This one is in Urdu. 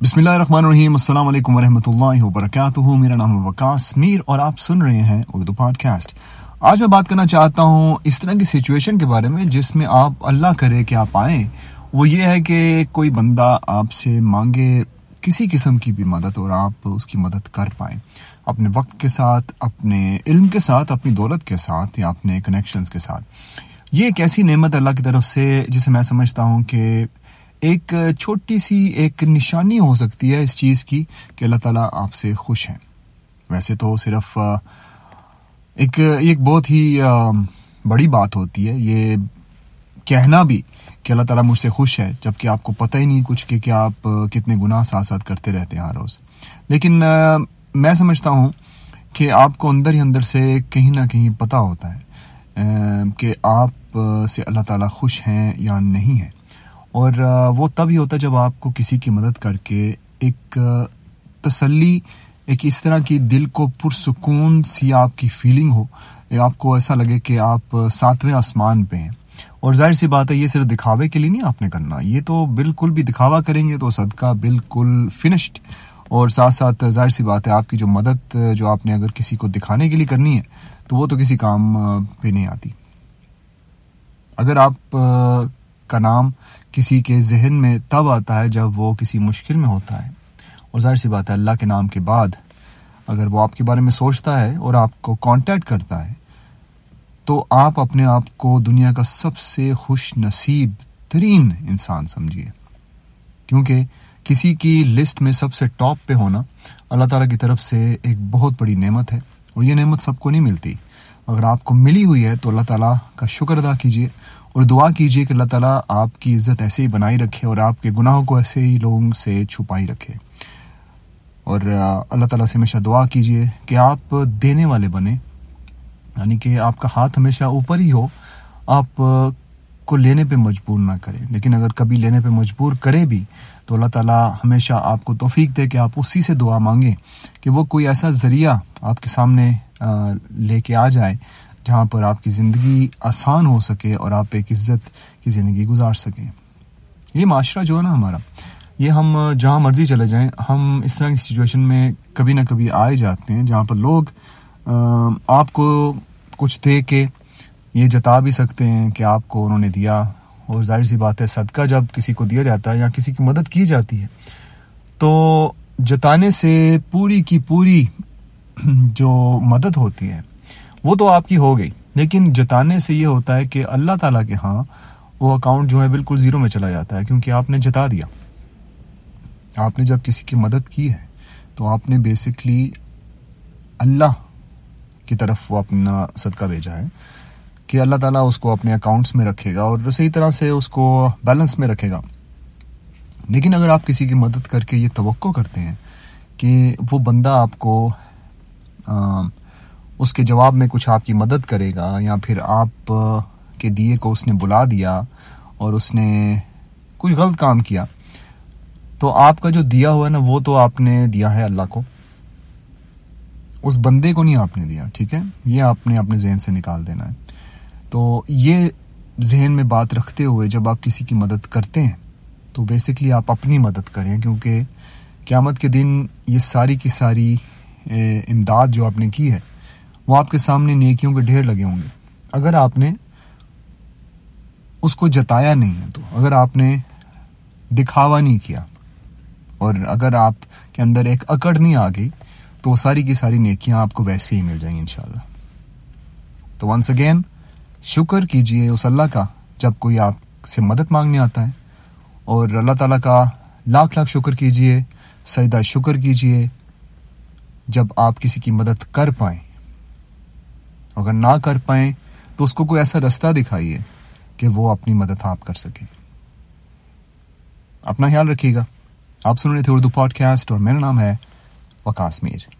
بسم اللہ الرحمن الرحیم، السلام علیکم ورحمۃ اللہ وبرکاتہ۔ میرا نام ہے وکاس میر اور آپ سن رہے ہیں اردو پوڈ کاسٹ آج میں بات کرنا چاہتا ہوں اس طرح کی سچویشن کے بارے میں جس میں آپ اللہ کرے کہ آپ آئیں۔ وہ یہ ہے کہ کوئی بندہ آپ سے مانگے کسی قسم کی بھی مدد اور آپ اس کی مدد کر پائیں۔ اپنے وقت کے ساتھ، اپنے علم کے ساتھ، اپنی دولت کے ساتھ یا اپنے کنیکشنز کے ساتھ۔ یہ ایک ایسی نعمت اللہ کی طرف سے جسے میں سمجھتا ہوں کہ ایک چھوٹی سی ایک نشانی ہو سکتی ہے اس چیز کی کہ اللہ تعالیٰ آپ سے خوش ہیں۔ ویسے تو صرف ایک ایک بہت ہی بڑی بات ہوتی ہے۔ یہ کہنا بھی کہ اللہ تعالیٰ مجھ سے خوش ہے جبکہ آپ کو پتہ ہی نہیں کچھ کہ کہ آپ کتنے گناہ ساتھ ساتھ کرتے رہتے ہیں ہر روز۔ لیکن میں سمجھتا ہوں کہ آپ کو اندر ہی اندر سے کہیں نہ کہیں پتہ ہوتا ہے کہ آپ سے اللہ تعالیٰ خوش ہیں یا نہیں ہیں۔ اور وہ تب ہی ہوتا ہے جب آپ کو کسی کی مدد کر کے ایک تسلی، ایک اس طرح کی دل کو پرسکون سی آپ کی فیلنگ ہو آپ کو ایسا لگے کہ آپ ساتویں آسمان پہ ہیں۔ اور ظاہر سی بات ہے، یہ صرف دکھاوے کے لیے نہیں آپ نے کرنا، یہ تو بالکل بھی دکھاوا کریں گے تو صدقہ بالکل فنشڈ اور ساتھ ساتھ ظاہر سی بات ہے، آپ کی جو مدد، جو آپ نے اگر کسی کو دکھانے کے لیے کرنی ہے، تو وہ تو کسی کام پہ نہیں آتی۔ اگر آپ کا نام کسی کے ذہن میں تب آتا ہے جب وہ کسی مشکل میں ہوتا ہے۔ اور ظاہر سی بات ہے، اللہ کے نام کے بعد اگر وہ آپ کے بارے میں سوچتا ہے اور آپ کو کانٹیکٹ کرتا ہے، تو آپ اپنے آپ کو دنیا کا سب سے خوش نصیب ترین انسان سمجھیے۔ کیونکہ کسی کی لسٹ میں سب سے ٹاپ پہ ہونا اللہ تعالیٰ کی طرف سے ایک بہت بڑی نعمت ہے اور یہ نعمت سب کو نہیں ملتی۔ اگر آپ کو ملی ہوئی ہے تو اللہ تعالیٰ کا شکر ادا کیجیے۔ اور دعا کیجیے کہ اللہ تعالیٰ آپ کی عزت ایسے ہی بنائی رکھے اور آپ کے گناہوں کو ایسے ہی لوگوں سے چھپائی رکھے۔ اور اللہ تعالیٰ سے ہمیشہ دعا کیجیے کہ آپ دینے والے بنے یعنی کہ آپ کا ہاتھ ہمیشہ اوپر ہی ہو۔ آپ کو لینے پہ مجبور نہ کرے لیکن اگر کبھی لینے پہ مجبور کرے بھی تو اللہ تعالیٰ ہمیشہ آپ کو توفیق دے کہ آپ اسی سے دعا مانگیں کہ وہ کوئی ایسا ذریعہ آپ کے سامنے لے کے آ جائے۔ جہاں پر آپ کی زندگی آسان ہو سکے اور آپ ایک عزت کی زندگی گزار سکیں۔ یہ معاشرہ جو ہے نا ہمارا، یہ ہم جہاں مرضی چلے جائیں، ہم اس طرح کی سچویشن میں کبھی نہ کبھی آئے جاتے ہیں جہاں پر لوگ آپ کو کچھ دے کے یہ جتا بھی سکتے ہیں کہ آپ کو انہوں نے دیا۔ اور ظاہر سی بات ہے، صدقہ جب کسی کو دیا جاتا ہے یا کسی کی مدد کی جاتی ہے، تو جتانے سے پوری کی پوری جو مدد ہوتی ہے وہ تو آپ کی ہو گئی، لیکن جتانے سے یہ ہوتا ہے کہ اللہ تعالیٰ کے ہاں وہ اکاؤنٹ جو ہے بالکل زیرو میں چلا جاتا ہے، کیونکہ آپ نے جتا دیا۔ آپ نے جب کسی کی مدد کی ہے، تو آپ نے بیسکلی اللہ کی طرف وہ اپنا صدقہ بھیجا ہے کہ اللہ تعالیٰ اس کو اپنے اکاؤنٹس میں رکھے گا اور صحیح طرح سے اس کو بیلنس میں رکھے گا۔ لیکن اگر آپ کسی کی مدد کر کے یہ توقع کرتے ہیں کہ وہ بندہ آپ کو اس کے جواب میں کچھ آپ کی مدد کرے گا یا پھر آپ کے دیے کو اس نے بلا دیا اور اس نے کوئی غلط کام کیا، تو آپ کا جو دیا ہوا ہے نا وہ تو آپ نے دیا ہے اللہ کو، اس بندے کو نہیں آپ نے دیا، ٹھیک ہے، یہ آپ نے اپنے ذہن سے نکال دینا ہے، تو یہ ذہن میں بات رکھتے ہوئے جب آپ کسی کی مدد کرتے ہیں، تو بیسکلی آپ اپنی مدد کریں، کیونکہ قیامت کے دن یہ ساری کی ساری امداد جو آپ نے کی ہے وہ آپ کے سامنے نیکیوں کے ڈھیر لگے ہوں گے۔ اگر آپ نے اس کو جتایا نہیں ہے تو، اگر آپ نے دکھاوا نہیں کیا اور اگر آپ کے اندر ایک اکڑ نہیں آ گئی، تو وہ ساری کی ساری نیکیاں آپ کو ویسے ہی مل جائیں گی انشاءاللہ۔ تو ونس اگین شکر کیجیے اس اللہ کا جب کوئی آپ سے مدد مانگنے آتا ہے۔ اور اللہ تعالیٰ کا لاکھ لاکھ شکر کیجیے، سجدہ شکر کیجیے، جب آپ کسی کی مدد کر پائیں۔ اگر نہ کر پائیں تو اس کو کوئی ایسا رستہ دکھائیے کہ وہ اپنی مدد آپ کر سکیں اپنا خیال رکھیے گا۔ آپ سن رہے تھے اردو پوڈ کاسٹ اور میرا نام ہے وکاس میر۔